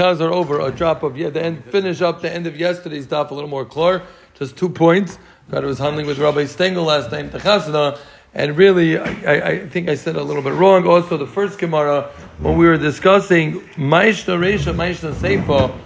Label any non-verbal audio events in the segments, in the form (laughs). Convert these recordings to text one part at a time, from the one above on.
chazar over a drop of yeah, the end, finish up the end of yesterday's daf a little more clear. Just two points. God was handling with Rabbi Stengel last night, the and really, I, I, think I said a little bit wrong. Also, the first Gemara when we were discussing Maishna Reisha, Maishna Seifa,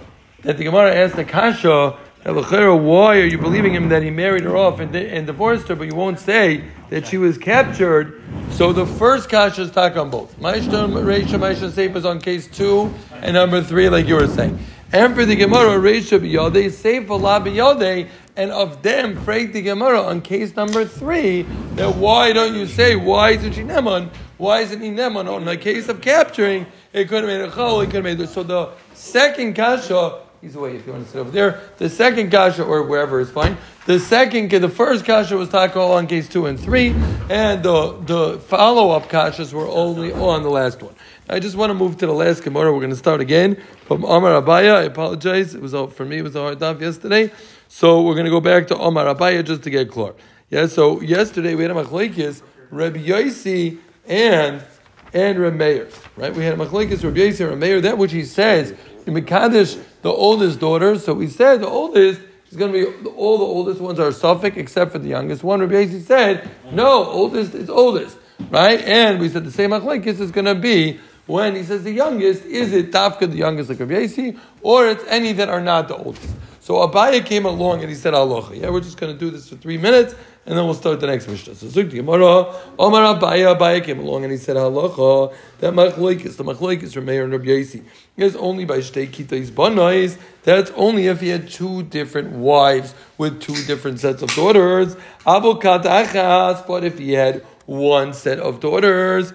that the Gemara asked the Kasha why are you believing him that he married her off and, and divorced her, but you won't say that she was captured? So the first kasha is talk on both. Ma'ishta Reisha Ma'ishta Seif is on case two, and number three, like you were saying. And for the Gemara, Reisha B'yodei, Seif Allah B'yodei, and of them, Freg the Gemara on case number three, that why don't you say, why isn't she Neman? Why isn't he Neman? On the case of capturing, it could have made a chol, it could have made it. So the second kasha He's away if you want to sit over there. The second kasha, or wherever is fine. The second, the first kasha was tako on case two and three, and the, the follow up kashas were only on the last one. I just want to move to the last Gemara. We're going to start again from Omar Abaya. I apologize. It was all, for me. It was a hard daf yesterday, so we're going to go back to Omar Abaya just to get clear. Yeah. So yesterday we had a machlekes, Rabbi Yosi and and Rameir. Right. We had a machlekes, Rabbi Yosi and Rameir. That which he says in Mekadesh, the oldest daughter. So we said the oldest is going to be all the oldest ones are safek except for the youngest one. Rabbi Yossi said no, oldest is oldest, right? And we said the same machlekes is going to be when he says the youngest. Is it Tafka the youngest like Rabbi Yossi, or it's any that are not the oldest? So Abaya came along and he said Aloha. Yeah, we're just going to do this for three minutes and then we'll start the next Mishnah. So Zuk Gemara, Omar Abaya, Abaya came along and he said, Halacha, that Machlaikis, the Machlaikis from Meir and Rabbi Yasi, is only by Shtei Kitais Banais, that's only if he had two different wives with two different sets of daughters. Avokat Achas, but if he had one set of daughters,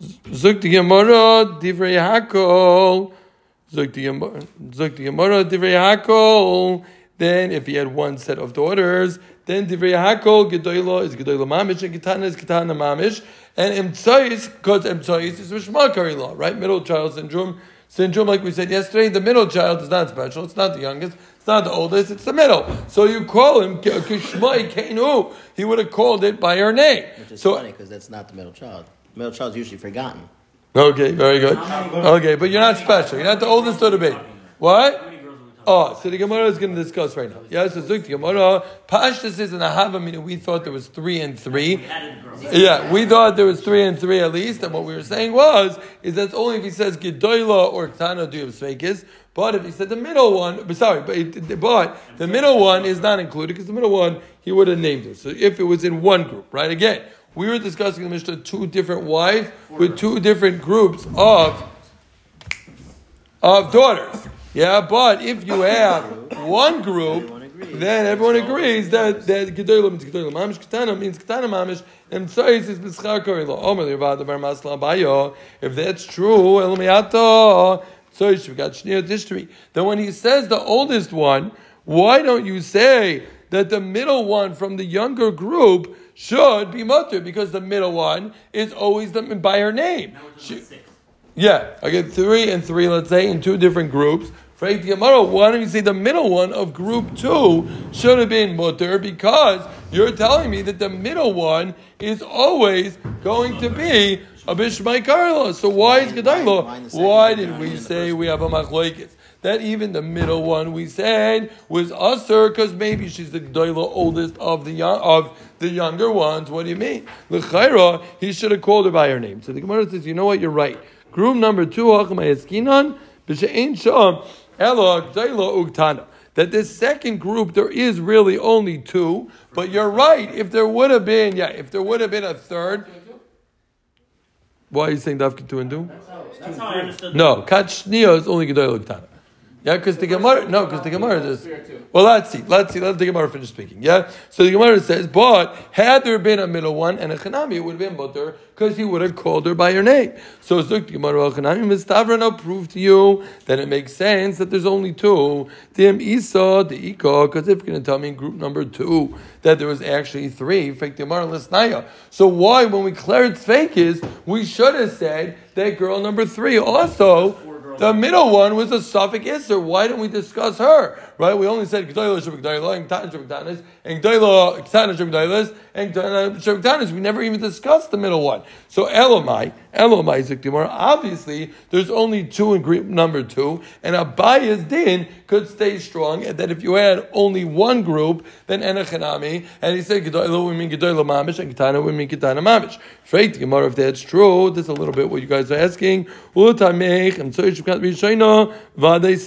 Zuk Gemara, Divrei Hakol, Zuk Gemara, Divrei Hakol, then if he had one set of daughters, then Divrei Hakol Gedoyla is Gedoyla Mamish and Ketana is Ketana Mamish. And Emtsais, because Emtsais is Mishmakari law, right? Middle child syndrome. Syndrome, like we said yesterday, the middle child is not special. It's not the youngest. It's not the oldest. It's the middle. So you call him Kishmai Kainu. He would have called it by her name. Which is so, funny because that's not the middle child. The middle child is usually forgotten. Okay, very good. Okay, but you're not special. You're not the oldest or the baby. What? Oh, so the Gemara is going to discuss right now. Yeah, so Gemara, Pashtas is in Ahava, meaning we thought there was three and three. Yeah, we thought there was three and three at least, and what we were saying was, is that's only if he says Gedoyla or Ktana do Sveikis, but if he said the middle one, sorry, but, but the middle one is not included, because the middle one, he would have named it. So if it was in one group, right, again, we were discussing in the Mishnah two different wives with two different groups of, of daughters. Yeah, but if you have one group, then everyone agrees that that gedolim means gedolim mamish ketana means ketana mamish and tzayis is b'schar korila. Omer lirvad bar masla bayo. If that's true, elmiyato tzayis we got shniyot history. Then when he says the oldest one, why don't you say that the middle one from the younger group should be mutter because the middle one is always the, by her name. She, yeah, I get three and three, let's say, in two different groups. For Gemara, why don't you say the middle one of group two should have been mutter because you're telling me that the middle one is always going to be a bishmai karla. So why is Gedayla? Why did we say we have a machlokes? That even the middle one we said was usher because maybe she's the Gedayla oldest of the young, of the younger ones. What do you mean? L'chayra, he should have called her by her name. So the Gemara says, you know what? You're right. Group number two, Hachamayaskinan, B'she'en Sham, that this second group, there is really only two. But you're right. If there would have been, yeah, if there would have been a third. Why are you saying Dafka 2 and 2? That's how I understood No, Kachniya is only Gedoyel Uktana. Yeah, because the Gemara, no, because the Gemara is. Well, let's see, let's see, let the Gemara finish speaking. Yeah, so the Gemara says, but had there been a middle one and a Chanami, it would have been Butter because he would have called her by her name. So the Gemara Chanami Mistavra now prove to you that it makes sense that there's only two. Dim Isa, the Ika, because if you're going to tell me in group number two that there was actually three, fake the Gemara Lisnaya. So why, when we declared fake is, we should have said that girl number three also the middle one was a safek Isser. Why don't we discuss her? Right? We only said G'dayla Shabbat and Katan Shabbat and G'dayla Katan Shabbat and Shabbat We never even discussed the middle one. So Elamai, Elamai Ziktimar, obviously there's only two in group number two, and a Abaya's din could stay strong, and that if you had only one group, then Enochanami, and he said G'dayla would mean G'dayla Mamish, and Katana we mean Katana Mamish. Freit Gemara, if that's true, this is a little bit what you guys are asking. And so Shibkat Rishayna, Vade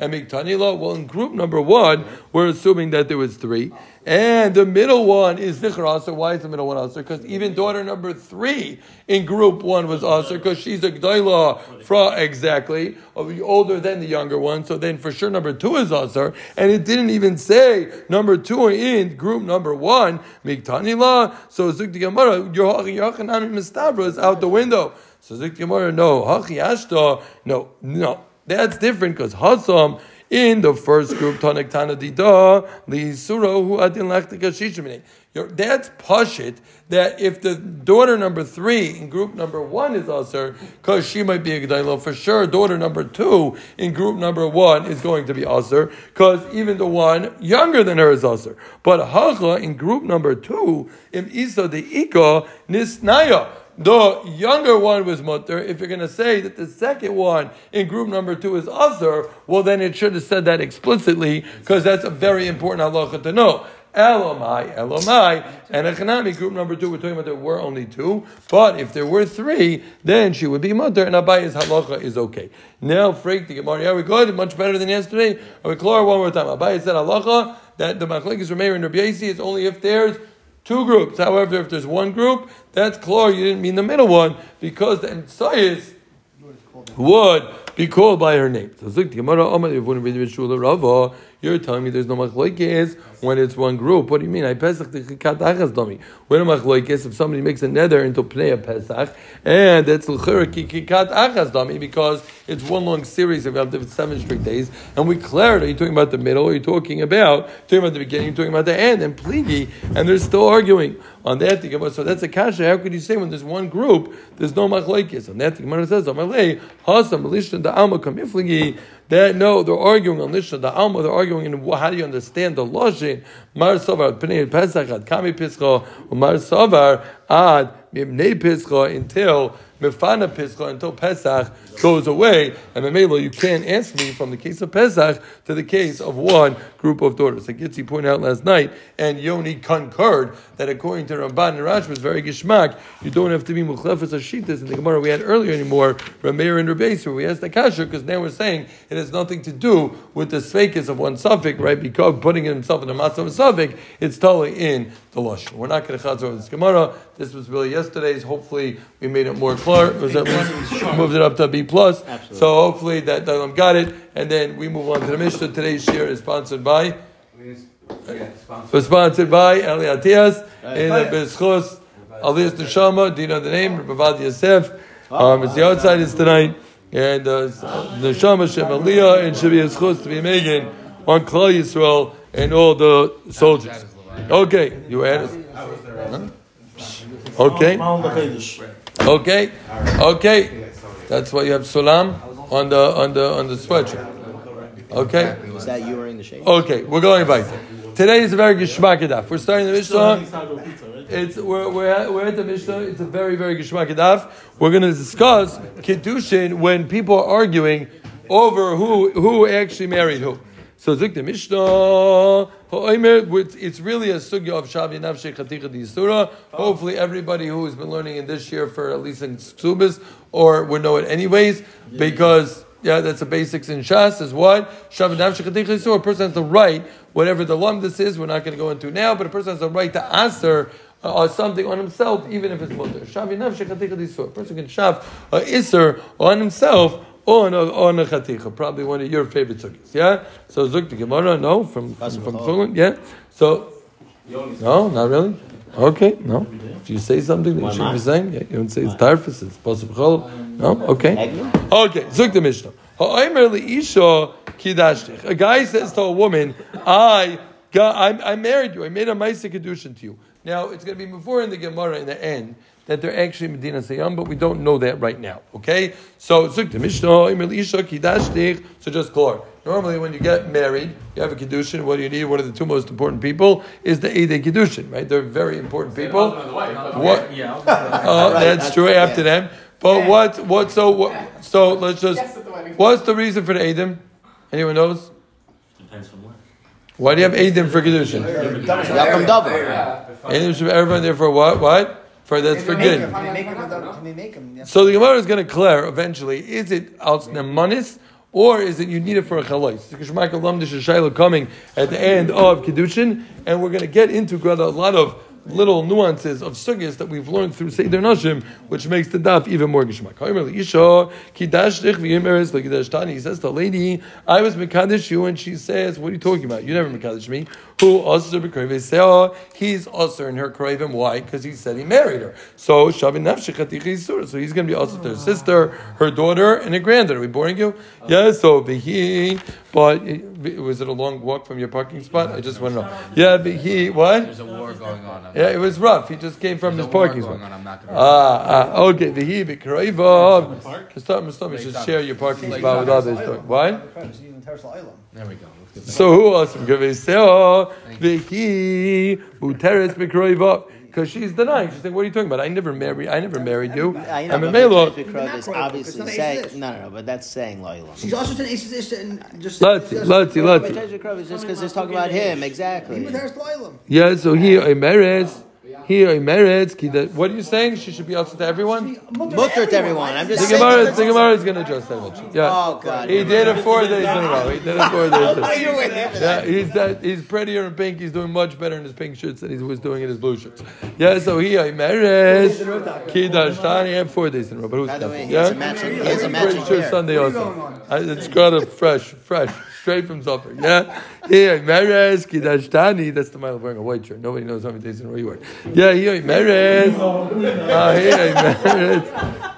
and Miktani law. Well, in group number one, we're assuming that there was three. And the middle one is Zichar Aser. Why is the middle one Aser? Because even daughter number three in group one was Aser, because she's a Gdaila fra exactly, uh, older than the younger one. So then for sure number two is Aser. And it didn't even say number two in group number one, Miktanila. So Zukti Gemara, your Hachanami Mistabra is out the window. So Zukti Gemara, no. Hachi Ashta, no, no. That's different because Hasam in the first group, Tanek Tana Dida, Li Suro, who Adin Lachtika Shishimini. That's Pashit, that if the daughter number three in group number one is Aser, because she might be a Gdailo, for sure daughter number two in group number one is going to be Aser, because even the one younger than her is Aser. But Hacha in group number two, Im Isa de Ika Nisnaya the younger one was mutter. If you're going to say that the second one in group number two is usher, well, then it should have said that explicitly because that's a very important halacha to know. Elamai, Elamai, and Echanami, group number two, we're talking about there were only two, but if there were three, then she would be mutter, and Abaya's halacha is okay. Now, freak the Gemara, are we good? Much better than yesterday? Are we clear one more time? Abaya said halacha that the machlekes Rameir and Rabbi is only if there's two groups. However, if there's one group, that's clear. You didn't mean the middle one because the Ensayis would be called by her name. You're telling me there's no machlokes when it's one group. What do you mean? I pesach the chikat achas. When a machlokes if somebody makes a nether into pnei a pesach and it's l'chera chikat achas domi because it's one long series of seven straight days, and we declared, are you talking about the middle? Are you talking about talking about the beginning? You're talking about the end? And pligi, and they're still arguing on that. So that's a kasha. How could you say when there's one group there's no machlokes? On that the Gemara says, "Amalei hasam malishna da alma kamifligi." That no, they're arguing on Lishna the Alma. They're arguing in how do you understand the loshin? Mar Savar Pnei Pesach Ad Kami Pischa Mar Savar Ad Mibnei Pischa until Mefana Pischa until Pesach goes away. And Mamela, you can't ask me from the case of Pesach to the case of one group of daughters. Like Gitzi pointed out last night, and Yoni concurred that according to Ramban and Rashi was very gishmak, you don't have to be Mukhlefes Ashitas in the Gemara we had earlier anymore, Rameir and Rabbeis, where we asked the Kasha, because now we're saying it has nothing to do with the Sveikis of one suffix, right? Because putting himself in the Matzah of suffix, it's totally in the Lush. We're not going to chaz over this Gemara. This was really yesterday's. Hopefully, we made it more clear. Was at least moved it up to B plus. Absolutely. So hopefully that Dalam got it, and then we move on to the Mishnah. Today's share is sponsored by. Was sponsored by Eli Atias in the Beschos Alias Neshama. Do you know the name? Bavad Yosef. Um, it's the outside is tonight, and uh, Neshama Shem Aliyah and Shabi Yischus to be Megan on Klal Yisrael and all the soldiers. Okay, you add. Huh? Okay. Okay. Okay. That's why you have sulam on the on the on the sweatshirt. Okay. Is that you wearing the shade? Okay, we're going by. Today is a very gishmak daf. We're starting the Mishnah. It's we're, we're, at, we're at the Mishnah. It's a very very gishmak daf. We're going to discuss kiddushin when people are arguing over who who actually married who. So Zik the Mishnah, it's really a sugya of Shavi Nafshe Chaticha Disura. Hopefully, everybody who has been learning in this year for at least in Ksubis or would know it anyways, because yeah, that's the basics in Shas is what Shavi Nafshe Disura. A person has the right, whatever the lum this is, we're not going to go into now, but a person has the right to answer uh, or something on himself, even if it's mutter. Shavi nafshe. A person can shav a iser on himself on a, on a chaticha, probably one of your favorite sukkahs. Yeah. So zuk the Gemara, no, from from, from Chulun, yeah. So no, not really. Okay, no. If you say something that you shouldn't be saying, yeah, you don't say it's tarfus, it's possible. No, okay. Okay, zuk the Mishnah. A guy says to a woman, I, got, I, I married you, I made a Maisa Kedushin to you. Now, it's going to be before in the Gemara in the end that they're actually Medina Sayyam, but we don't know that right now. Okay? So, so just clear. Normally, when you get married, you have a Kiddushin. What do you need? One of the two most important people is the Eidei Kiddushin, right? They're very important people. What? (laughs) Yeah. Oh, (laughs) that's true. After them. But what? What? So what? So let's just. What's the reason for the Eidim? Anyone knows? Depends from where. Why do you have Eidim for Kiddushin? Yakum Dover. Eidim should everyone there for what? What? For that's for good. Can we make him? Can we make him? Yeah. So the Gemara is going to clear eventually: is it al manis or is it you need it for a chalais? Because Shemaka Lamdish is Shiloh coming at the end of Kiddushin, and we're going to get into a lot of little nuances of sugyas that we've learned through Seder Nashim, which makes the daf even more gishmak. He says to the lady, I was Mekadesh you, and she says, What are you talking about? You never Mekadesh me. Who also He's also in her craven. Why? Because he said he married her. So Shavin So he's going to be also to her sister, her daughter, and her granddaughter. Are we boring you? Yeah, so he, but was it a long walk from your parking spot? I just want to know. Yeah, he, what? There's a war going on. I'm Yeah, it was rough. He just came from There's his parking spot. I'm not gonna. Ah, ah, okay. The he b'krayvav. Stop, stop. You should share your parking spot with others. What? there we go. Let's get So who else? Gaveseo v'hi uteres b'krayvav. Because she's denying. She's saying, "What are you talking about? I never married. I never married you. You know, I'm a but melo." Patricia Krov is obviously saying Eish no, no, no, but that's saying loyal. She's also saying Aces Ish and just. Let's see, let's see, let's see. Is just because it's talking about him, exactly. With. Yeah. So he a meretz. He a meretz. ki What are you saying? She should be also to everyone. Mutter to everyone. I'm just The saying. Gemara, the Gemara is going to adjust that eventually. Yeah. Oh, God. He did it four days in a row. He did it four days. In a row. (laughs) Oh, you're with him. Yeah, he's that, he's prettier in pink. He's doing much better in his pink shirts than he was doing in his blue shirts. Yeah, so he I meres kidashtani. He had four days in a row, but who's By the way, he yeah? has a matching. He has a I'm pretty matching sure. Sunday also. I, it's got a fresh, fresh, straight from supper. Yeah, (laughs) yeah, meres kidashtani. That's the mile of wearing a white shirt. Nobody knows how many days in a row you wear. Yeah, he meres. Ah, he meres.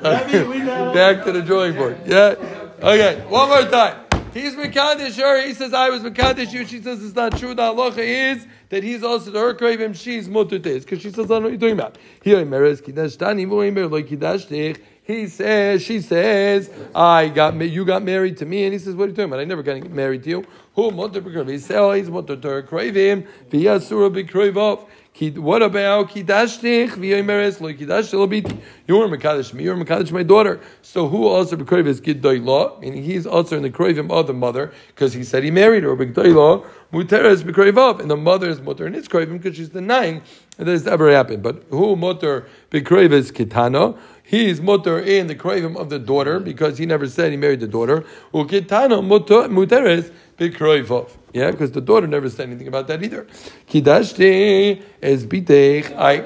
(laughs) Back to the drawing board. Yeah. Okay, one more time. He's Mekadesh her. He says, I was Mekadesh you. She says, it's not true. The halacha is that he's also the her craving. She's mututis. Because she says, I don't know what you're talking about. Here, Meres Kidash Tani, Moimer, Lo Kidash Dich. He says, she says, I got you got married to me, and he says, what are you talking about? I never got married to you. Who mutter b'krav? He says, he's mutter craving. V'yasura b'kravov. Ki- What about kidash v'yomeres lo kidash lo biti? You were mekadosh me. You were mekadosh my daughter. So who also b'kroiv is giddoy law? Meaning he's also in the kroivim of the mother because he said he married her. B'gdoy law muteres b'kroivav, and the mother is mutter in its kroivim because she's denying that this ever happened. But who mutter b'kroiv is kitana? He's mutter in the kroivim of the daughter because he never said he married the daughter. Mutter muteres b'kroivav. Yeah, because the daughter never said anything about that either. Kidashti is bitech. I.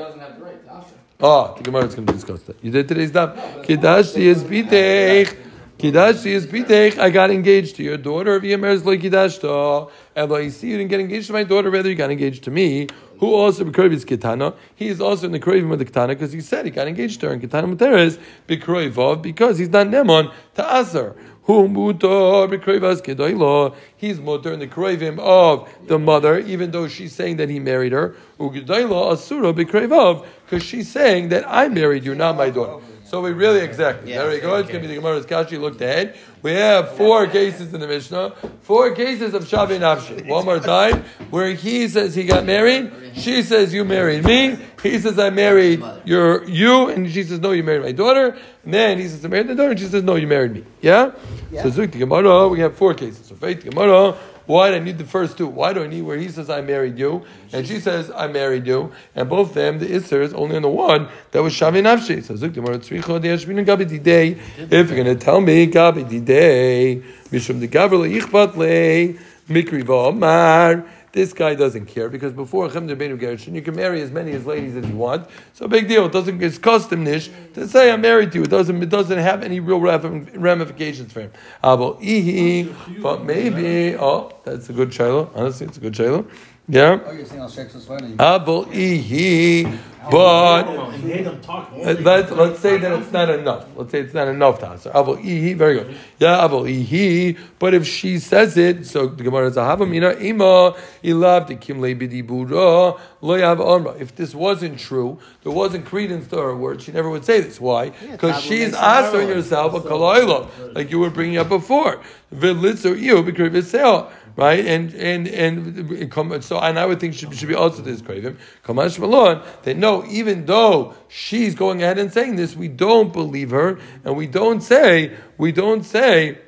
Oh, the Gemara is going to discuss that. You did today's daf. Kidashti is bitech. Kidashti is bitech. I got engaged to your daughter. V'yemerz lo kidashta. And lo see you didn't get engaged to my daughter, rather you got engaged to me. Who also b'kroiv is kitana. He is also in the kroivim of the kitana because he said he got engaged to her. And kitana muteres b'kroivav because he's not nemon to aser. Who mutar b'kroivas kedoilo. He's mutar in the kroivim of the mother, even though she's saying that he married her. Ugedoilo asura b'kroivav because she's saying that I married you, not my daughter. So we really exactly. Yeah, there we go. It's to be the Gemara's Kashi looked ahead. We have four cases in the Mishnah, four cases of Shavi Nafshi. (laughs) One more time, where he says he got married, she says you married me, he says I married your you, and she says no, you married my daughter. And then he says I married the daughter, and she says no, you married me. Yeah. So Zuk the Gemara, we have four cases. So Faith the Gemara. Why do I need the first two? Why do I need where he says I married you and she says I married you? And both of them, the Isser is only on the one that was Shavi Nafshi. So Zuk the Gemara, Tzricha de Yashmin Gabi Didei. If you're going to tell me Gabi Didei, Mishum de Gavra Ichbat Le, Mikri V'Omar. This guy doesn't care because before Chem de Benu Gershon, you can marry as many as ladies as you want. So big deal. It doesn't. It's custom nish to say I'm married to you. It doesn't. It doesn't have any real ramifications for him. But maybe. Oh, that's a good shiloh. Honestly, it's a good shiloh. Yeah. Oh, you're saying I'll check this one. Abel ihi, but And they don't talk. let's let's say that it's not enough. Let's say it's not enough to answer. Abel ihi, very good. Yeah, abel ihi. But if she says it, so the Gemara is ahavamina ima ilav dekim lebidibura lo yav amra. If this wasn't true, there wasn't credence to her word. She never would say this. Why? Because she's makes it answering herself a kalayla, like you were bringing up before. V'litzer iu b'kriv yisrael. Right and and and so and I would think should, should be also this craving. Kamash Malon that no, even though she's going ahead and saying this, we don't believe her, and we don't say we don't say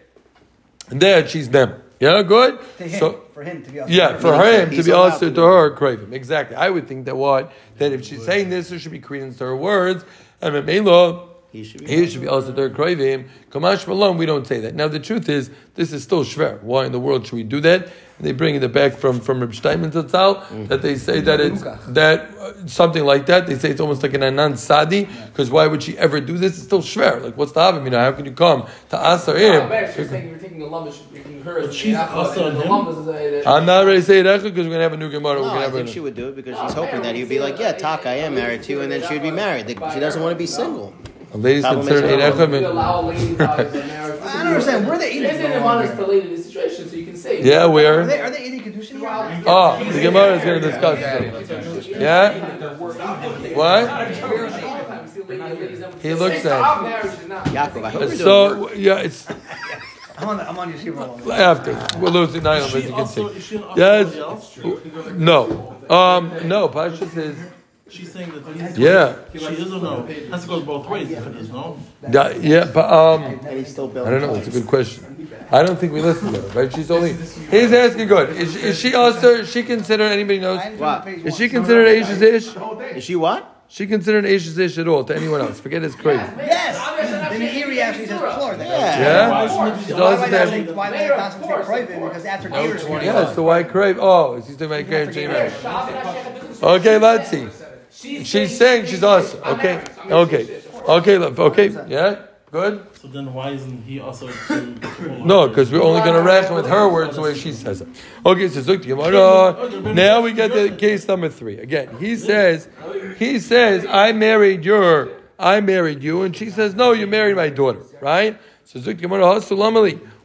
that she's them. Yeah, good. To him, So for him to be. yeah, for him to be also to her craving. Exactly. I would think that what that if she's saying this, there should be credence to her words, and Memelo. He should be. He should be also their craving. Kamash Malone, we don't say that. Now the truth is, this is still shver. Why in the world should we do that? And they bring it back from from Reb Steinman Zatzal Mm. that they say that it's that uh, something like that. They say it's almost like an anan sadi because why would she ever do this? It's still shver. Like what's the havim? You know, how can you come to Asar Yeah, him? but you're taking, you're taking the lumbus, you're taking her as But the she's Yaakov, also and the him? lumbus is a- that- I'm not ready to say it because we're gonna have a new gemara. No, we're gonna I have think she would do it because she's hoping that he'd be like, yeah, Taka, I am married to you, and then she'd be married. She doesn't want to be single. A lady's Problem considered is- ein You echad. allow a lady to have a. I don't understand. Where are they eating? Isn't it honest to lady the situation so you can say? Yeah, we Are where? they, are they eating Kedushin here? Oh, the Gemara is going to discuss it. Yeah? What? He looks at Yaakov, I hope you're doing work. So, yeah, it's (laughs) I'm on, the, I'm on your Shiva. after. We're losing nine of She as you can also, see. is Yes. No. Um, no, Pasha says, She's saying that he's yeah. She doesn't know. Has to go both ways if it is, no? Yeah, yeah, but, um, And he's still I don't know, it's a good question. I don't think we listen to her, right? She's only, he's asking good. Is, is she also, is she considered, anybody knows? What? Is she considered Ashes Ish? Is she what? She considered Ashes Ish at all to anyone else? Forget his crazy. Yes! The Meiri actually says floor. Yeah. Yeah? She Why does would I that. say, why would I not say Kroivin? Because after Gators, Yeah, so why crave? Oh, she's talking about Karen James. Okay, let's see. She's saying she's awesome. Okay, okay, okay, look, okay. Yeah, good. So then why isn't he also (laughs) No, because we're only going to reckon with her words the way she says it. Okay, so Zuk Gemara. Oh, now we get to case number three. Again, he says, he says, I married your, I married you, and she says, no, you married my daughter, right? So Zuk Gemara,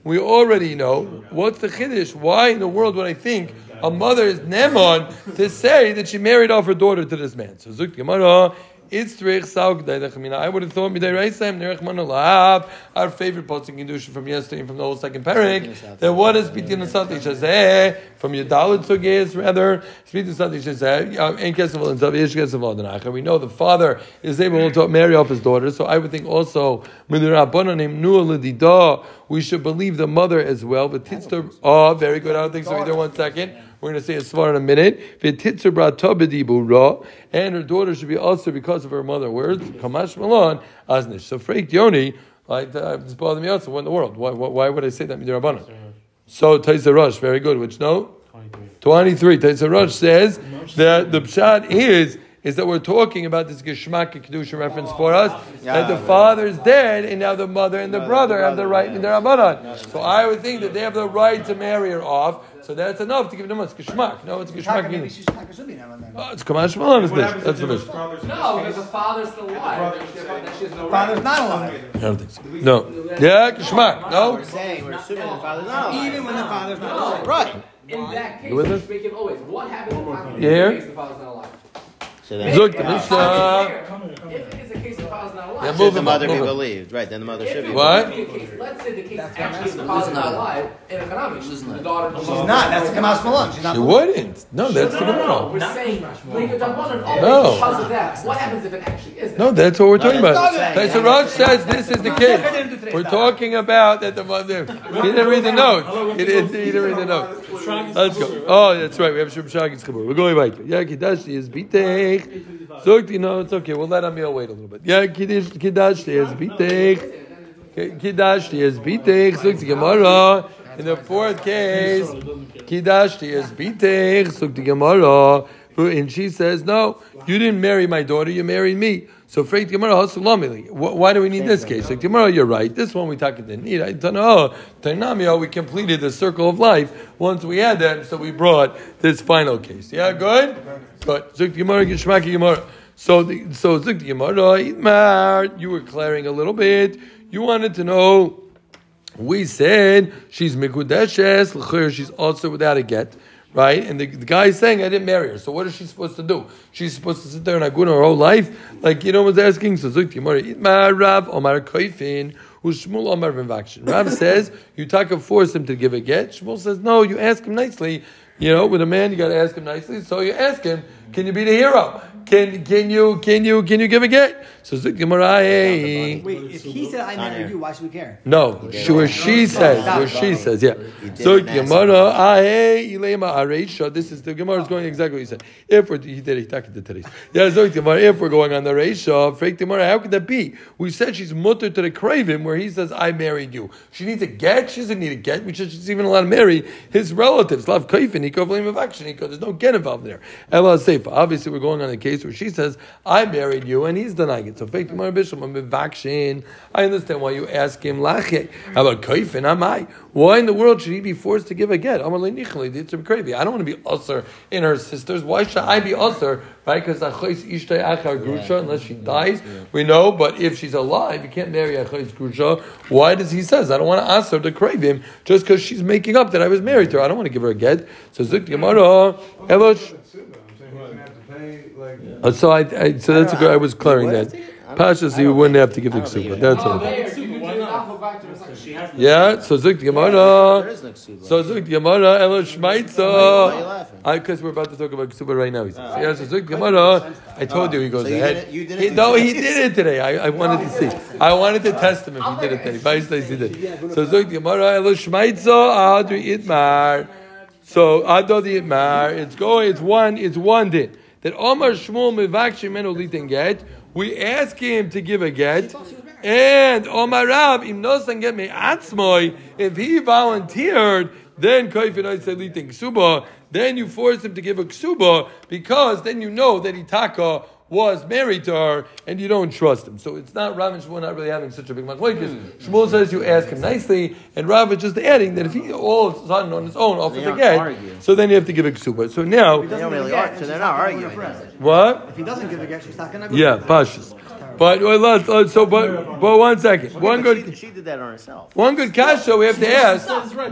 We already know what's the chiddush. Why in the world would I think a mother is neman to say that she married off her daughter to this man? So Zuk Gemara. It's Trich Saug I would have thought Midei Reisem, Nerech Manalav, our favorite posting Kedusha from yesterday and from the whole second parak. That what is Bitin Asati Shazeh, from your Dalit Sugis, rather, Bitin Asati Shazeh, Ein uh, Kesav and Zav Ish Kesav We know the father is able to marry off his daughter, so I would think also, Midirabonanim Nu Lidida, we should believe the mother as well. But Titzter, oh, very good. I don't think so either. One second. We're going to say a svar in a minute. V'titzer brata b'dibura, and her daughter should be also because of her mother. Words kamash malon aznish. So freak yoni, like uh, this bothers me also. What in the world? Why, why, why would I say that midirabana? So Taisa Rush, very good. Which no, twenty three. Taisa Rush says that the pshat is. Is that we're talking about this Geshmak Kedusha reference for us? that the father's dead, and now the mother and the brother have the right in their Rabbanan. So I would think that they have the right to marry her off. So that's enough to give them a Geshmak. No, it's Taka, Geshmak. maybe she's Taka should be now and then. Oh, it's Kamash Malon, is this? That's the mission. No, because the father's still alive. That she has. Father's not alive. I don't think so. No. Yeah, Geshmak. No? We're saying, we're assuming the father's not alive. Even when the father's not alive. Right. In that case, You with you us? should make it always. What happens in the You here? the father's not alive? So then, Zuk the Mishnah. If it is a case the father's not alive, Yeah, should move the mother be believed? Right, then the mother if should be What? be case, let's say the case actually is the father's not alive in economics. The daughter She's not. That's the Kamas Malone. She's not. You wouldn't. No, that's the No, no, no. Gemara. We're saying Liga No. because of that. What happens if it actually is? No, that's what we're talking about. that's Okay, so Rosh says this is the case. We're talking about that the mother. He didn't read the note. He didn't, he didn't read the note. Let's go. Oh, that's right. We have Shub Shagis Chabur. We're going right. Yeah, Kidashti is bitech. Zogti, no, it's okay. We'll let Amir wait a little bit. Yeah, Kiddush- Kidashti is bitech. Kidashti is bitech. Zogti Gemara. In the fourth case, Kidashti is bitech. Zogti Gemara. And she says, no, you didn't marry my daughter, you married me. So Freit Gemara Hasulamili. Why do we need this case? Like Gemara, you're right. This one we talked talk the need. I don't oh, know. Tainamio, oh, we completed the circle of life once we had that, so we brought this final case. Yeah, good? Good. Zuk Gemara, Gishmaki Gemara. So, the, so Zuk Gemara, oh, you were clearing a little bit. You wanted to know. We said she's mikudeshes, she's also without a get, right? And the, the guy is saying I didn't marry her. So what is she supposed to do? She's supposed to sit there and aguna her whole life, like you know was asking. So Zuk Itmar Rav Omar Koifin. Shmuel Omar ben Vakshin. Rav (laughs) says you talk of force him to give a get. Shmuel says no, you ask him nicely. You know, with a man you got to ask him nicely. So you ask him, can you be the hero? Can can you can you can you give a get? So Zuk Gemara. Wait, if he said I married you, why should we care? No, she, where she says, where she says, yeah. So Gemara, ahe ilema areisha. This is the Gemara is going exactly what he said. If we're he did it, he talked to today's. Yeah, so Gemara. If we're going on the reisha, freak Gemara, how could that be? We said she's mutter to the craven where he says, "I married you." She needs a get. She doesn't need a get, which is she's even allowed to marry his relatives. Love kaifin, he of action. There's no get involved there. Ella Seifa. Obviously, we're going on a case where she says, "I married you," and he's denying it. So fake Gemara Bishop, I'm Mivakshin. I understand why you ask him lache. How about kaifin? Am I? Why in the world should he be forced to give a get? I'm it's crazy. I don't want to be usher in her sisters. Why should I be usher? Right? Because achos ishtay achar grusha, unless she dies, we know. But if she's alive, you can't marry achos grusha. Why does he says I don't want to ask her to crave him just because she's making up that I was married to her? I don't want to give her a get. So zuk gemara elosh. Uh, So I, I so that's a good. I was clearing that. Pashas, you wouldn't have to give the ksuba. That's all. Yeah. So zuk There gemara. is no ksuba. So zuk gemara elosh Why are you Because we're about to talk about ksuba right now. He says. Yeah. So zuk gemara. I told you he goes ahead. did it- you did He- no, he did it today. I, I wanted to see. I wanted to test him if he did it today. Vice says he did. So zuk gemara elosh shmaitza adri itmar. So adodi itmar. It's going. It's one. It's one din. That Omar Shmuel mivakshim menu litin get. We ask him to give a get. And Omar Rab, im nosan get me atzmoy, if he volunteered, then kaifin I said litin ksuba, then you force him to give a ksuba, because then you know that Itaka was married to her, and you don't trust him. So it's not Rav and Shmuel not really having such a big machlokes. Hmm. Shmuel says you ask him nicely, and Rav is just adding that if he all of a sudden on his own offers They a get, so then you have to give a ksuba. So now, They don't really argue, so they're not arguing. what? If he doesn't give a get, she's not gonna go. Yeah, pashas. But well, let's, let's, so, but, but one second. One But She, good, she did that on herself. one good kasha we have to ask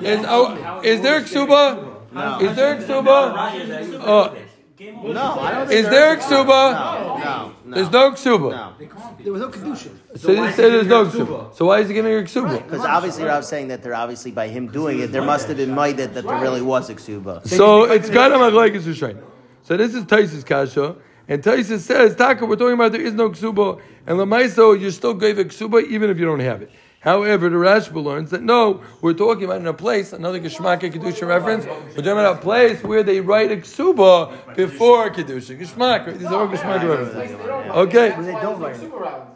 is: oh, Is there ksuba? No. Is there ksuba? Oh, No, I don't think is there is. ksuba? No, no, no. There's no ksuba. No. There was no kedusha. So you say there's no ksuba. So why is he giving her ksuba? Because obviously, Rob's saying that they're obviously by him doing it, there must have been might that, that there really was a ksuba. So it's kind of like a Rishayim. So this is Taisus Kasha, and Taisus says, Taka, we're talking about there is no ksuba, and Lamaiso, you still gave a ksuba even if you don't have it. However, the Rashba learns that no, we're talking about in a place, another Geshmaka Kedusha reference, we're talking about a place where they write a ksuba before Kedusha. Geshmaka, these are all Geshmaka references. Okay, They don't write it.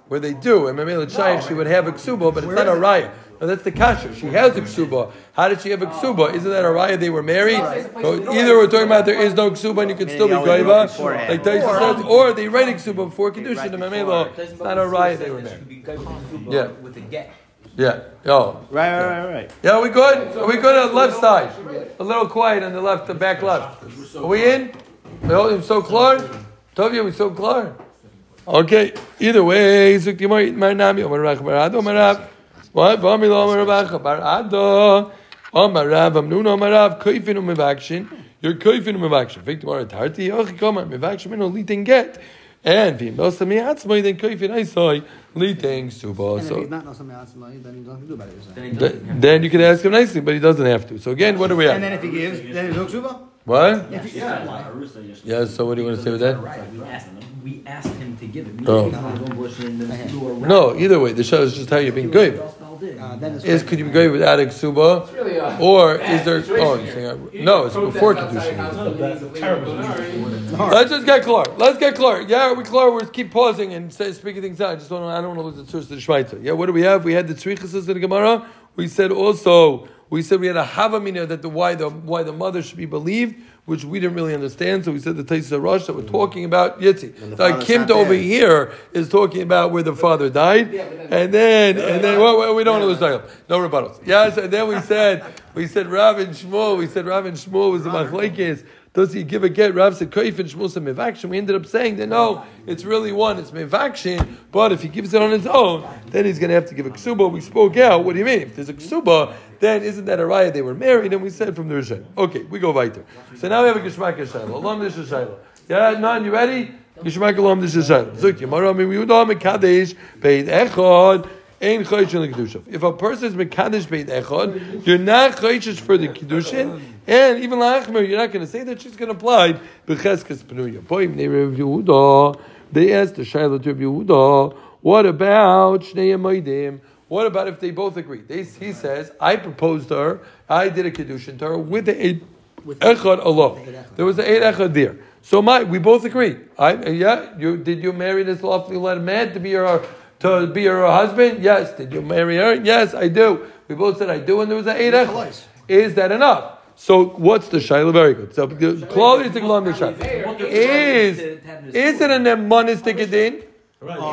where they do, and Mamela Shaykh, she would have a ksuba, but it's not a raya. No, that's the kasha. She has a ksuba. How did she have a ksuba? Isn't that a raya? They were married. So either we're talking about there is no ksuba and you can still be they only do it goiva, beforehand. like Taisa says, or they write a ksuba before kedusha. The Mamela, it's not a raya. They were married. Yeah. With a get. Yeah. Oh. Right, right, right, right. Yeah. Are we good? Are we good on the left side? A little quiet on the left, the back left. Are we in? Oh, I'm so clear. Tovia, we so clear. Okay. Either way, Zukti Mar Mar Nami Omar Rach Barado Omar Rav. What? Vami Lo Omar Rav Barado. Omar Rav Amnun Omar Rav Koifin Umevakshin. You're Koifin Umevakshin. Victim Mar Tarti Yochi Komar Mevakshin Mino Litin Get. And Vim Bosami Atzmai then Koifin Aisai Litin Suba. And if he's not Nosam Yatzmai, then he doesn't do about it. you're. Then he Th- doesn't have Then you can ask him nicely, but he doesn't have to. So again, what do we have? And then if he gives, then there's no ksuba? What? If he, Yeah. So what do you want to say with that? We asked him. We asked him to give it. Oh. didn't have his own bush in the door. No, either way, the show is just how you're being good. uh, Is could you be great without a ksuba, really a or is there? Oh, you're saying, You no, it's before that's outside kedushin. council, That's a legal, terrible but situation. alright. Let's just get clear. Let's get clear. Yeah, we clear. We keep pausing and say, speaking things out. I just don't. I don't want to lose the source of the Shmaita. Yeah, what do we have? We had the tzrichas of the Gemara. We said also We said we had a havamina that the why the why the mother should be believed, which we didn't really understand. So we said the Taisa Rosh that we're talking about Yitzi. the So father's Kimta not over here is talking about where the father died, and then and then well, well, we don't lose time. No rebuttals. Yes, and then we said we said Rav and Shmuel. We said Rav and Shmuel was the machlekes. Does he give a get? Rav said Kaif and Shmuel Mevakshin. We ended up saying that no, it's really one. It's Mevakshin. But if he gives it on his own, then he's going to have to give a ksuba. We spoke out. What do you mean? If there's a ksuba, then isn't that a raya? They were married, and we said from the Rishon. Okay, we go weiter. So now we have a Geshmak Shayla. Alam. Yeah, none. You ready? Geshmak Alam Shayla. Zuk Yamara Mi Yehuda Mekadesh Beit Echad. If a person is mekadesh beit echad, you're not chodesh for the kedushin, and even lachmer, you're not going to say that she's going to apply becheskes penuya. Poim neirev Yehuda. They asked the Shaila to Yehuda, what about shnei amaydim? What about if they both agree? They, he says, I proposed to her, I did a kedushin to her with the eight echad alone. There was the eight echad there. So my, we both agree. I, yeah, you did you marry this lawfully led man to be your to be your husband? Yes. Did you marry her? Yes, I do. We both said I do, and there was an eight echad. Is that enough? So what's the shaila? Very good. So the Claudia is the Glam shaila. Is is it a nemanis tikadin? What?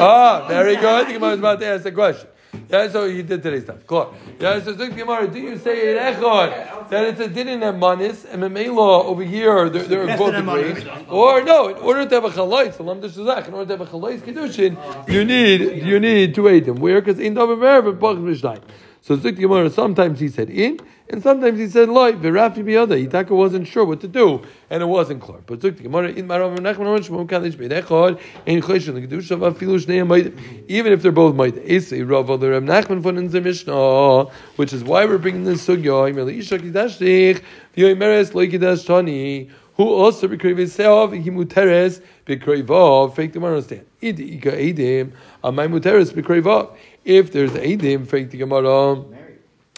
Ah, very good. The Gemara was about to ask the question. Yeah, so he did today's stuff. Cool. Yeah, so Zik Gemara, do you say in Echad that it's a din in manis and Memela over here they're, they're both agreed, or no? In order to have a chalais, salam d'shazach, in order to have a chalais kedushin, you need you need to eat them. Where? Because in davar merev and pach mishnayim. So Gemara, sometimes he said in, and sometimes he said loy. V'rafi biyada. Itaka wasn't sure what to do, and it wasn't clear. But Zik Gemara in Marav Nachman Oren Shmuel Kadesh Bein Echad ein chosh in the kedusha vafilu shnei amaydim. Even if they're both maydim, Isei Rav Oder Reb Nachman in the Mishnah, which is why we're bringing this sugya. Imeli Isha Kidashtich v'yoimeres loy kidash tani. Who also b'kreiv seov himuteres b'kreivov. Fake the understand. Idi ika edim amay muteres b'kreivov. If there's edim, fake the Gemara.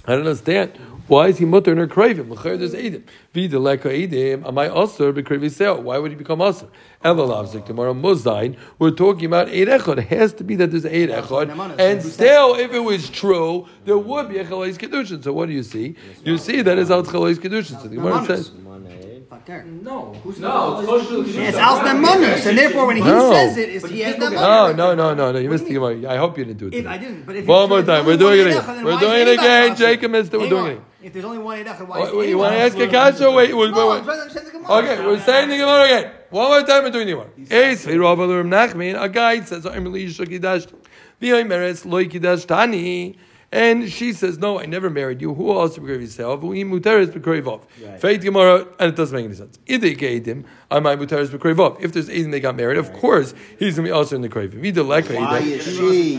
I don't understand. Why is he mutter in her craving? L'chayr there's edim. Vida leka edim. Am I usher b'krevi seo? Why would he become usher? Elalav zik tomorrow muzayin. We're talking about eight echad. It has to be that there's eight echad. And still, if it was true, there would be a chalais kedushin. So what do you see? You see that is out chalais kedushin. So the Gemara says. No. Who's No, it's kosher to It's Alf Nemanis, and therefore when he No. says it, is he has that No, no, no, no, no. You missed the Gemara. I hope you didn't do it. If today. I didn't, but if One more time. We're doing it again. We're doing it again. Jacob missed it. We're doing on. it. If there's only one Eidach, why Wait, is wait, You want to ask a kasha? Wait, wait, No, wait. I'm trying to understand the Gemara. Okay, we're saying the Gemara again. One more time, we're doing the Gemara. Eis v'Rav Elur Nachman, a guy says, "I'm really shakidash." V'Yomeres loy kidash tani. And she says, "No, I never married you. Who else begrave yourself? We muteres bekrevov." Faith Gemara, and it doesn't make any sense. If they gave him, I might muteres bekrevov. If there's eight they got married, of course he's gonna be also in the crave. Vida leka Why edim. is she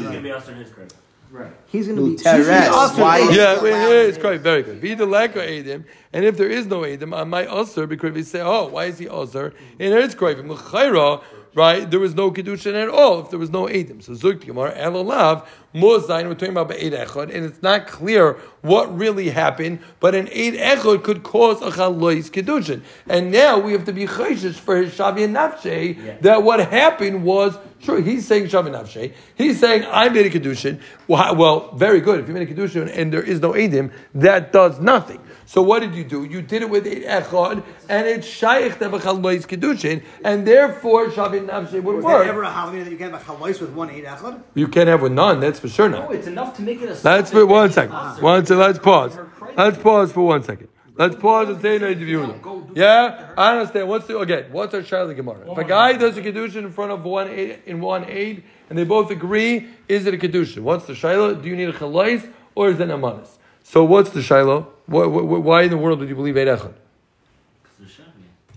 He's going to be. Muteres? she's gonna be also- Why is- Yeah, wait, yeah, it's great, very good. Vida leka edim, and if there is no edim, I might also bekrevov. Say, oh, why is he also? And it's craving l'chayra. Right, there was no kedushin at all if there was no edim. So zuk gemara elalav mozayin. We're talking about be'ed echad, and it's not clear what really happened. But an eid echad could cause a chalois kedushin, and now we have to be chayshish for his shavi and nafshe that what happened was Sure, he's saying Shav Nafshe. He's saying I made a kedushin. Well, well, very good. If you made a kedushin and there is no edim, that does nothing. So what did you do? You did it with eight echad, and it's shaykh to have a chalmais kedushin, and therefore Shav Nafshe would Was there work. ever a halacha that you can have a chalais with one Eid Echad? You can't have with none. That's for sure No, it's enough to make it a. Let's for one second. Ah. One second. Let's pause. Let's pause for one second. Let's pause and say no interview. Yeah, I understand. What's the again? What's our Charlie Gemara? If a guy oh. does a kedushin in front of one aid, in one aid, and they both agree, is it a kedushin? What's the shaila? Do you need a chalais or is it a manas? So what's the shaila? Why, why, why in the world would you believe eid echad?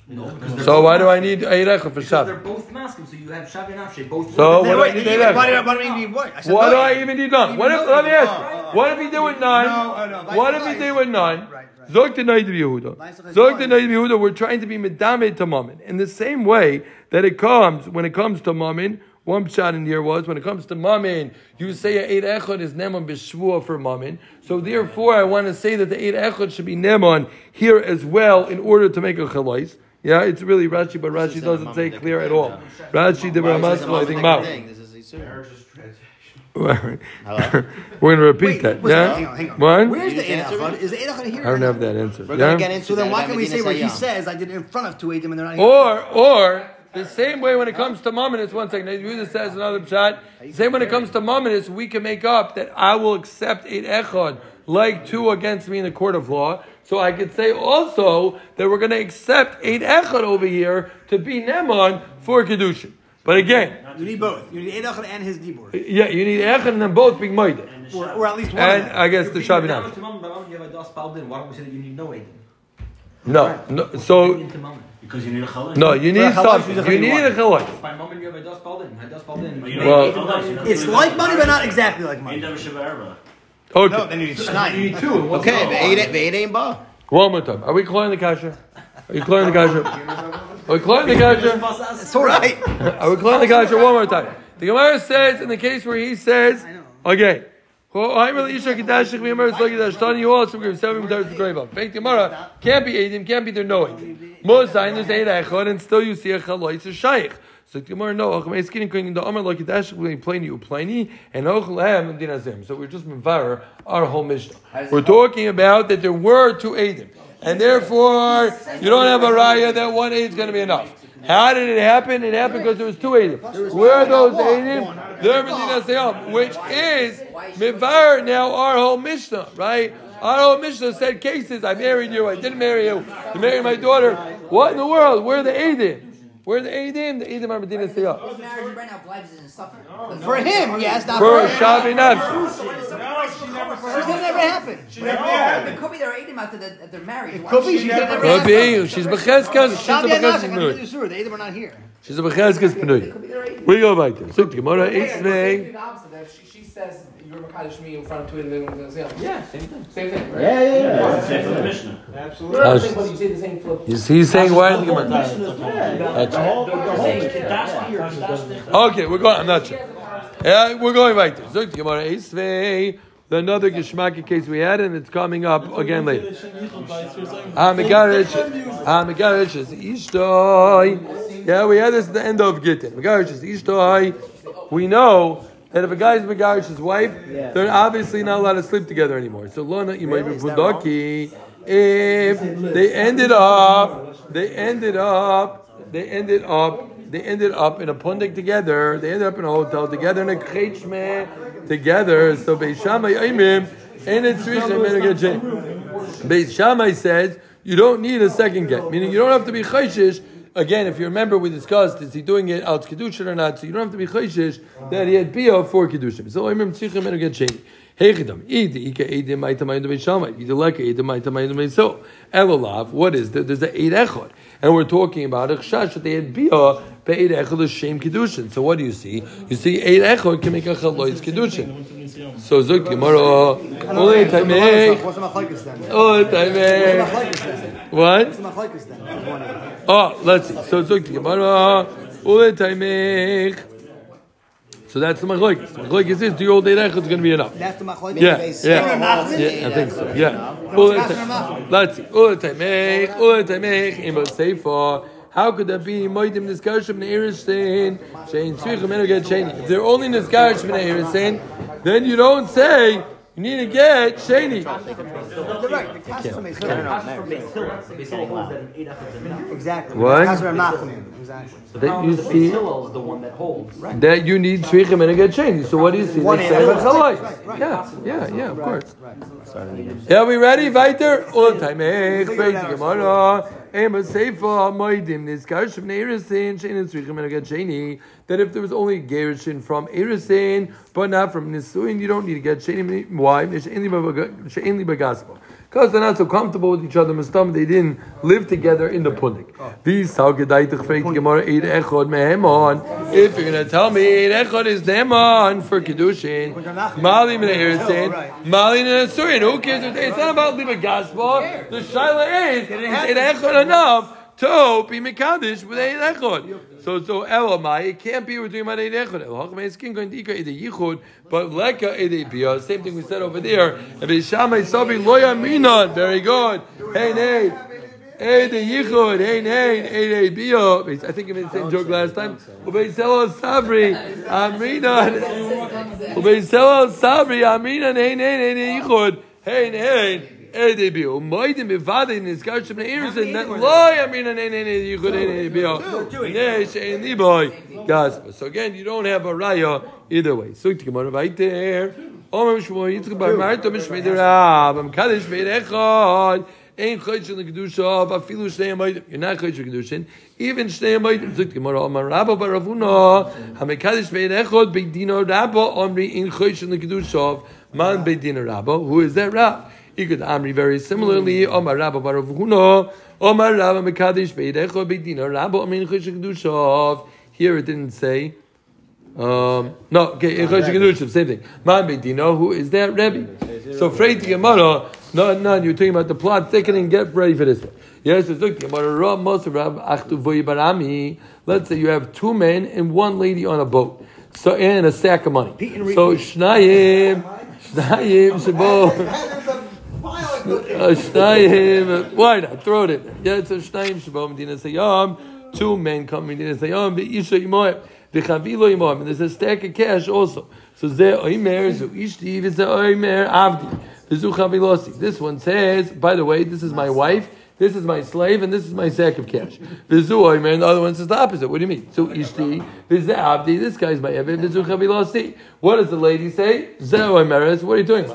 No, So both why do I need eid echad for Because they're Shabbat? both masculine, so you have Shavi and Nafshe, both. So what do I need wait, eid why echad? do I- why do I need what? Why do I even need none? What if, Even let me ask, oh, oh, what if he did oh, with nine? No, oh, no, What if he versa. did with nine? Right, right. Zog the Naid Yehuda. Vice versa. Zog the Naid Yehuda, we're trying to be medame to mammon. In the same way that it comes, when it comes to mammon, one shot in here was, when it comes to mammon, you say a eight echad is neman b'shvua for mammon. So therefore, I want to say that the eight echad should be neman here as well in order to make a chalais. Yeah, it's really Rashi, but Rashi doesn't say clear at all. Rashi, the Why is this Ramas, I think Mao. thing? This is Isur. (laughs) (laughs) We're going to repeat Wait, that. yeah? hang on, hang on. One? Where's the You Eid answer Echad? it? Is the Eid Echad here? I don't have that answer. We're yeah? gonna get into So then why can we say Medina where he says I did it in front of two Eidim and they're not here? Or, or the same way when it comes to Mamonis, one second, Yehuda says another shot. Same when it comes to Mamonis, we can make up that I will accept eight echad like two against me in the court of law. So I could say also that we're going to accept eight echad over here to be Neman for kedushin. But again, You need both. You need Eid Echad and his Dibur. yeah, you need echad and then both being moide. Or, or at least one. And of them. I guess the Shabbat. Why don't we say that you need no Aiden? No, no. So Into Because you need a challah. no, you need For a challah, something. you You need a challah. By Mammon, you have a dust Baldin. My dust Baldin. Well- It's like money, but not exactly like money. Okay. No, then you need Shnai. You need two. and one's Okay, no. ve'eid ve'eid ain't ba. One more time. Are we clearing the kasha? Are you clearing the kasha? Are we clearing the kasha? It's all right. Are we clearing the kasha one more time? The Gemara says in the case where he says, okay. Can't be Eidim, can't be there no Eidim. Mosain, there's Eid Echad, and still you see a Chaloy, it's a Shaykh. So Gemara, no, Achmei Skinning, Kring, the Amar, like Kedashik, we plain you, plainy, and Ochlahem, and Dinazim. So we're just Mavarer, our whole Mishnah. We're talking about that there were two Eidim. And therefore, you don't have a raya that one Eid is going to be enough. How did it happen? It happened because there was two Eidim. Where are those Eidim? They're Medina Seyam, which is Mivar now our whole Mishnah, right? Our whole Mishnah said cases. I married you. I didn't marry you. You married my daughter. What in the world? Where are the Eidim? Where are the Eidim? The Eidim are Medina Seyam. His marriage right now obliges and suffering. For him, yes, not For for her. Shabi Nafshi. It never happened. She It could be they're Eidim after that that they're married. It could be she never Could happened. be. She's Becheskas. She's a Shabi and Nafshi, Becheskas I'm telling you Pnui. sure, the Eidim are not here. She's a Becheskas Pnui. We go back there. So the Gemara Eitzvei. The opposite. She, she says you're Makadish me in front of two of them. Yeah, same thing. Same thing, right? Yeah, yeah, yeah. Same for the Mishnah. No, no, same, but you say the same flip. He's, he's saying why? in the Gemara? Okay, we're going. I'm not sure. Yeah, we're going back there. Zok the Gemara Eitzvei. The another Geshmaki case we had, and it's coming up again later. Hamigarish, Hamigarish is Ishtoi. Yeah, we had this at the end of Gittin. Megarish is Ishtoi. We know that if a guy's Megarish his wife, they're obviously not allowed to sleep together anymore. So Lona Imay Budaki. If they ended up, they ended up, they ended up. They ended up in a pundik together. They ended up in a hotel together in a kretschme together. So Beis Shammai Aimim and it's Beis Shammai says you don't need a second get, meaning you don't have to be chayshish. Again, if you remember, we discussed is he doing it out kedushin or not, so you don't have to be chayshish that he had bia for kedushin. So Aimim tzichem and get sheni. Hechidam, id ika edim ma'itamayim Beis Shammai, idoleka edim ma'itamayim Beis So Elolav, what is there? There's an eight echad, and we're talking about a chash that they had bia be'eid echad is shem kedushin. So what do you see? You see eight echad can make a chalois kedushin. So Zuk Gemara, Ole Taimei, What's the machlokes then? Ole What's Taimei. the? What? What's the machlokes then? Oh, let's see. So Zuk Gemara, Ole Taimei. So that's the machlokes. Machlokes is the old eight echad is going to be enough. That's the machlokes. Yeah, yeah, yeah, I think so. Yeah. No, Ule it's ta- Nachman. Let's see. Ule taimech, ule taimech, imo seifa. How could that be? Moidim niskarshim neirisin, shein tzvichem enu get sheni. If they're only niskarshim neirisin, then you don't say you need to get sheni. You're right. The Kasher makes That's sense. from Beis Hillel. Beis Hillel holds that an eight echad is enough. Exactly. What? Kasher and Nachman. That you see Hillel is the one that holds. that you need tzvichem enu get sheni. So what do you see? One They say animal. chalai. Right, right. Yeah, yeah, yeah. Of course. Yeah, we ready? Taimech, freit die Gemara. Ema seifa moidim niskarshim neirisin shein tzvichem enu get sheni. That if there was only gerushin from erisin, but not from nisuin, you don't need to get sheni. Why? She'enli bagaspa. Because they're not so comfortable with each other, Mustam, they didn't live together in the pundik. These Saugedaitach Freit Gemara Eid Echod Mehemon. If you're gonna tell me Eid Echod is Neman for Kedushin, Mali Min Erisin, Mali Min Asurin, who cares? It's not about Liba Gaspa. The Shaila is, is Eid Echod enough? To be Mekadosh with Eid Echod. So, so Elamai, it can't be we're talking about Eid Echod. Hachmei Skin going to Ika Eid Yichud, but Leka Eid Bia. Same thing we said over there. And Beishamai Sabi Loya Minan. Very good. Hey, Nate. Hey, the yichud, hey, hey, hey, hey, bio. I think I made the same joke last time. Ubeiselo sabri, amrina. Ubeiselo sabri, amrina, hey, hey, hey, yichud, hey, hey. Hey, they. Moidim bivade in his garshim neiris and that hey, hey, bio. Hey, shein. Gaspa. So again, you don't have a raya either way. So to right there. Omer shmo yitzchak bar marto mishmei derab. Am kadesh beid echad. Ein chayt shel kedusha, afilu shnei. You're not chayt shel kedushin. Even shnei amaydim. Zuk gemara Omer Rabba bar Ravuna. Hamekadesh beid echad beid Rabba. Omri ein chayt shel kedusha. Man beid dino Rabba. Who is that Rab? Ikud Amri very similarly. Omar Rabba bar Ravuna. Omar Rabba mekadesh beid echad beid dino Rabba. Ein chayt. Here it didn't say. Um, no, okay, Kedusha, same thing. Man Beidino, who is that Rebbe? So afraid to Gemara, no, no, you're talking about the plot thickening, get ready for this one. Yes, it's look, Gemara, Rav Moshe Rav Achtu Voy Let's say you have two men and one lady on a boat. So, and a sack of money. So, Shnayim, Shnayim, Shabo. (laughs) Shnayim, why not? Throw it in. there. Yeah, it's a Shnayim Shabo Medina Sayyam. Two men come Medina Sayyam, Isha Imoyim. V'chavilo imam, and there's a stack of cash also. So ze oimer, zu ishti, v'ze oimer avdi, v'zu chavilosi. This one says, by the way, this is my wife, this is my slave, and this is my sack of cash. V'zu oimer, and the other one says the opposite. What do you mean? So ishti, v'ze avdi, this guy's my eved, v'zu chavilosi. What does the lady say? Ze oimer, what are you doing.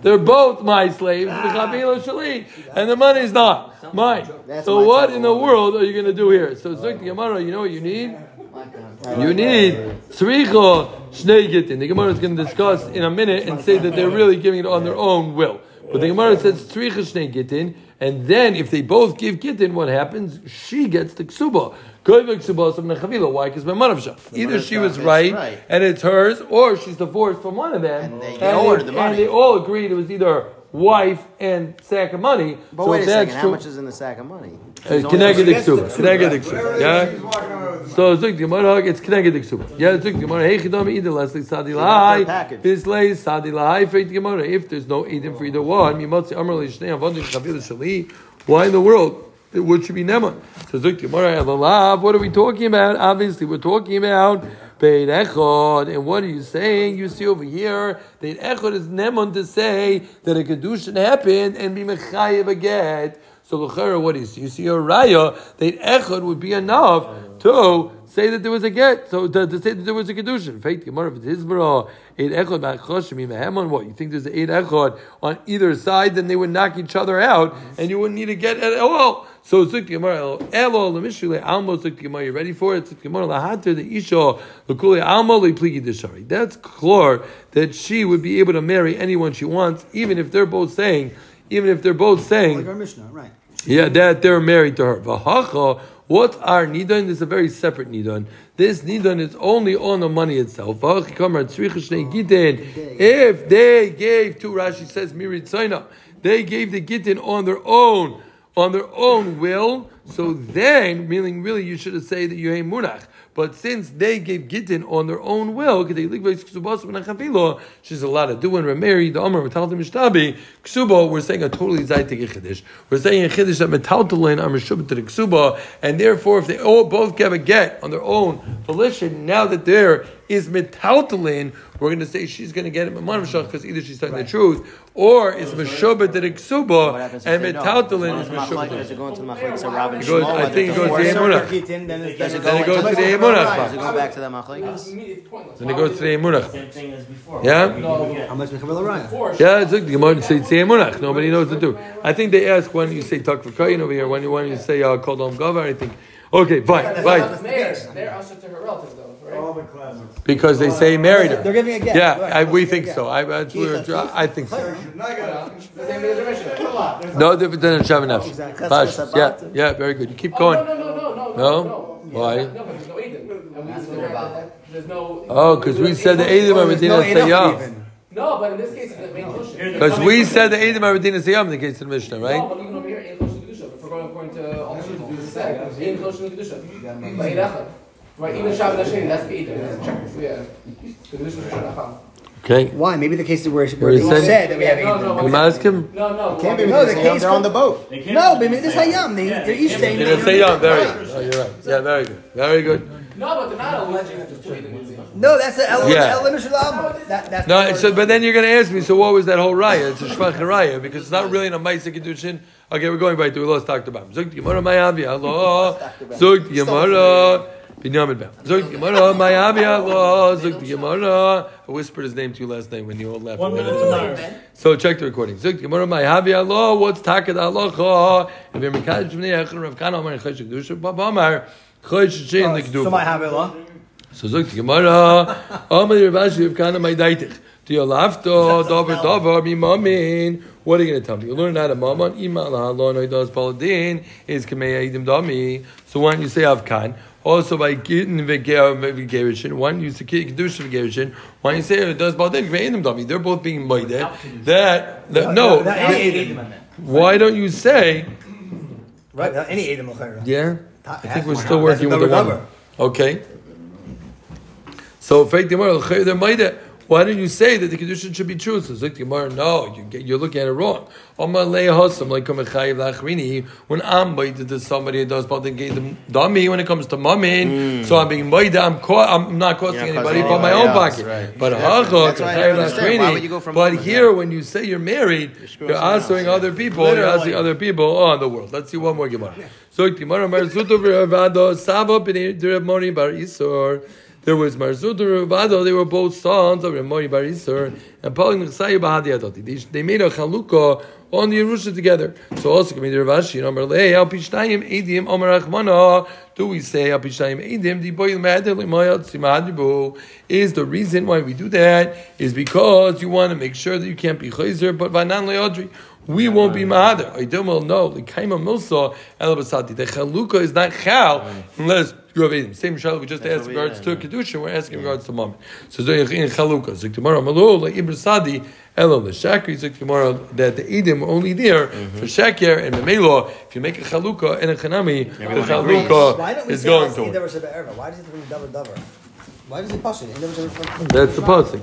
They're both my slaves, v'chavilo ah. shali, and the money's not mine. So what in the world are you going to do here? So Zuk the Gemara, you know what you need? You need tzricha shnei gittin. The Gemara is going to discuss in a minute and say that they're really giving it on their own will. But the Gemara says tzricha shnei gittin, and then if they both give gittin, what happens? She gets the ksuba. Koivik ksuba of nechavila. Why? Because manavsha. Either she was It's right, right. and it's hers, or she's divorced from one of them, And they- they owe her the and money. they all agreed it was either wife and sack of money. But so wait a if that's second, how true- much is in the sack of money? uh, Keneged Iksuba. Keneged Iksuba. Yeah? So Zuk the Gemara, it's Keneged Iksuba. Yeah, Zuk the Gemara, hey Chidam either Leslie Sadi Lai, package. Bislay Sadi Lai, Freit Gemara. If there's no Eden for either one, you must say Amr Li Shnei Avadu Chavil Shali. Why in the world? Would should be Neman. So Zuk Gemara, what are we talking about? Obviously, we're talking about Beit Echad. And what are you saying? You see over here, Beit Echad is Neman to say that a Kedushin happened and be Mechayev get. So l'chera, what do you see? You see a raya that echad would be enough to say that there was a get. So to, to say that there was a kedushin. Faith gemara if it's hizbara eight echad ba'choshim. What you think there's eight echad on either side? Then they would knock each other out, and you wouldn't need a get at all. So zik gemara elo lemishule almo zik gemara. You ready for it? Zik gemara lahater the isha lekuli almo lepligi deshari. That's clear that she would be able to marry anyone she wants, even if they're both saying. Even if they're both saying, Like our Mishnah, right? yeah, that they're married to her. Vahacha, what's are nidon? This is a very separate nidon. This nidon is only on the money itself. If they gave to Rashi says miritzaina, they gave the gitin on their own, on their own will. So then, meaning really, you should have said that you ain't munach. But since they gave Gittin on their own will, she's allowed to do we're married. The Omer Metalta Mishtabi, Ksuba, we're saying a totally Zaitik Chiddush. We're saying a Chiddush that Metaltalin are Meshubit to Ksuba, and therefore, if they all both give a get on their own volition, now that there is Metaltalin, we're going to say she's going to get it Memanavshach because either she's telling the truth, or it's Meshubit to the Ksuba, and if? Metaltalin is Does it go into the Machlekes of Rabbi Shmuel, I think it goes to the her? Emunah. Does it Then it go goes to the the Emunah. Does it go back to the Machlekes? Then it goes to the Emunach. Same thing as before. Yeah? How much Mechavil Raya? Yeah, it's like the Gemara say Tzei Munach. Nobody knows what to do. I think they ask when you say Tak V'Kayin over here, when you when you say uh, Kol Dom Gava. I think okay, fine, right, They're, they're to her relative though, right? because they say married her. They're giving a get. Yeah. I, we think so. I, that's where, I think so. The same as the Mishnah. No different than a Shavanef. Exactly. Bash. Yeah, yeah, very good. You keep Oh, going. no, no, no, no, no, No? no. Why? No, but there's no Eden. And we just that There's no. Oh, because we said the Eidim are There's Medina no Sayyam. No, but in this case, the main Choshen. Because we said the Eidim are Medina Sayyam in the case of the Mishnah, No, right? but even over here, Ein Choshen Kedusha. If we're going according to all the Shittas, we just said Ein Choshen Kedusha. By Ein Echad. Right, even Shabbat Hashem, that's the Eden. That's check. Yeah. Kedusha Shoshen Acham. Okay. Why? Maybe the case where, Where where he said- said that we have Yeah, no, Eidim. no, You ask him. No, no. Can't be No, because the they're on the boat. No, be but this saying- Hayam, they, Yeah, they're they each can't saying be You're that- gonna say young. Very good. Oh, you're right. Yeah, very good. Very good. No, but they're not alleging that there's two Eidim. No, that's the element, Yeah. the of Shalom. That, that's No, so, but then you're going to ask me. So what was that whole raya? It's a shvach raya because it's not really in a ma'aseh kedushin. Okay, we're going back to we lost Dr. Bam. Zog Gemara Mayavi Allah. (laughs) Zog Gemara. Binyamin Bam. Zog Gemara Mayavi Allah. Zog Gemara. I whispered his name to you last night when you all left. One minute to marriage. So check the recording. Zog Gemara Mayavi Allah. What's Takad Allah? If you're Mekadosh Bnei Echon Rav Kahana Amar Chosh Kedusha Baba Amar Chosh Shein Lekdusha. So my Havila. So sagt die Gemara, Amar Ravashi of Kana my daitich. Do you lafto davar davar mi mamin? What are you going to tell me? You learn how to mammon. Ima lahalon oidos paladin is kamei aidim dami. So why don't you say avkan? Also by. Why don't you say kedusha v'gerishin? Why don't you say oidos paladin kamei aidim dami? They're both being made. That, that no. Why don't you say? Right? Any L'chaira. Yeah, I think we're still working with the one. Okay. So fake they're maida. Why don't you say that the condition should be true? So Zik Gemara, no, you you're looking at it wrong. Omar le'hosam like kamechayiv lachrini. When I'm maida to somebody that does about the gate them dummy when it comes to mammon, so I'm being maida. I'm I'm not costing anybody but my own else, pocket. right. But Exactly. hacha That's why I don't kamechayiv understand. Why would you lachrini. go from But here, when you say you're married, you're answering other people. You're asking other people on the world. Let's see one more Gemara. So Gemara Marzuto v'Ravado Sava bar Isor. There was Marzuto and. They were both sons of Mori bar Isor. And Pauling Nechsayu Bahadi Adoti. They- They made a chalukah on the Yerusha together. So also to Ravashi, know, Merlei Al Pishnayim Edim Omer Achmana. Do we say Al Pishnayim Edim Di Boy Madel Imayat Simadibu? Is the reason why we do that is because you want to make sure that you can't be chayzer, but vanan leodri. We won't be ma'ader. I don't know. No, the kaima milsa elabasati. The chalukah is not chal unless you have edim. Same shal we just asked in what we regards had, to kedusha. We're asking in regards to mammon. So zoyach in chalukah. Zik tomorrow malul like ibn sadi elo the shakri. Zik tomorrow that the edim were only there for shakir and memelo. If you make a chalukah and a chanami, the Everyone Why chalukah don't we is say going Al to Eidim it. Davar Sheba Erva? Why does it bring Davar Davar? Why does it push it? That's the pasuk.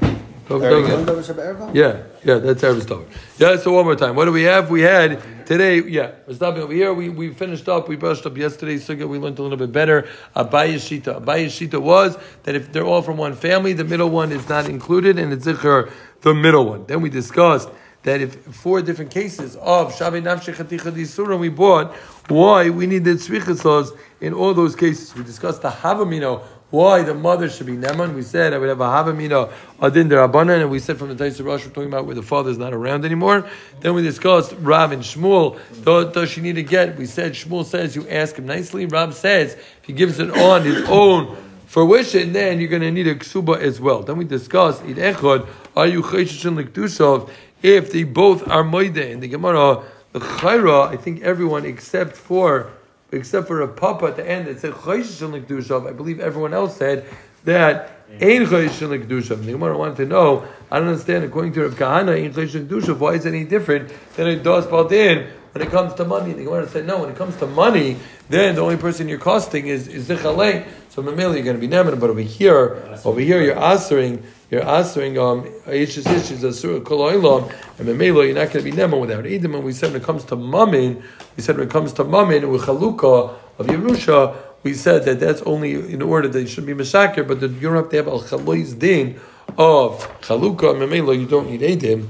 Davar Sheba Yeah, yeah, that's Erev Tover. Yeah, so one more time. What do we have? We had today, yeah, we're stopping over here. We, we finished up, we brushed up yesterday's sukkah, we learned a little bit better. Abaye Shita. Abaye Shita was that if they're all from one family, the middle one is not included, and it's the middle one. Then we discussed that if four different cases of Shavei Nafshe Chaticha Disura we bought, why we needed Tzvichasos in all those cases. We discussed the Havamino, why the mother should be Neman. We said I would have a Havamino Adin Derabanan, and we said from the Taisa Rosh, we're talking about where the father's not around anymore. Then we discussed Rav and Shmuel. Does, does she need to get? We said Shmuel says you ask him nicely. Rav says if he gives it on his own fruition, then you're going to need a ksuba as well. Then we discussed Id are you Chayshishin Likdushov? If they both are Moide in the Gemara, the Chayra, I think everyone except for except for a papa at the end that said Chayshishin Likdushov, I believe everyone else said that Ein Chayshishin Likdushov. The Gemara wanted to know, I don't understand, according to Rav Kahana, Ein Chayshishin Likdushov, why is it any different than a Das Baldin? When it comes to money, the Gemara said, no, when it comes to money, then the only person you're costing is, is Zichalei. So Mamili, you're going to be Neman, but over here, over here, you're answering, you're answering, um, Aishas Ishes, Asur, Koloilam, and Mamili, you're not going to be Neman without Edom. And we said when it comes to Mammon, we said when it comes to Mammon, with Chalukah of Yerusha, we said that that's only in order that you should be Meshakir, but that you don't have to have Al Chaloi's Din of Chalukah, and Mamili, you don't need Edom.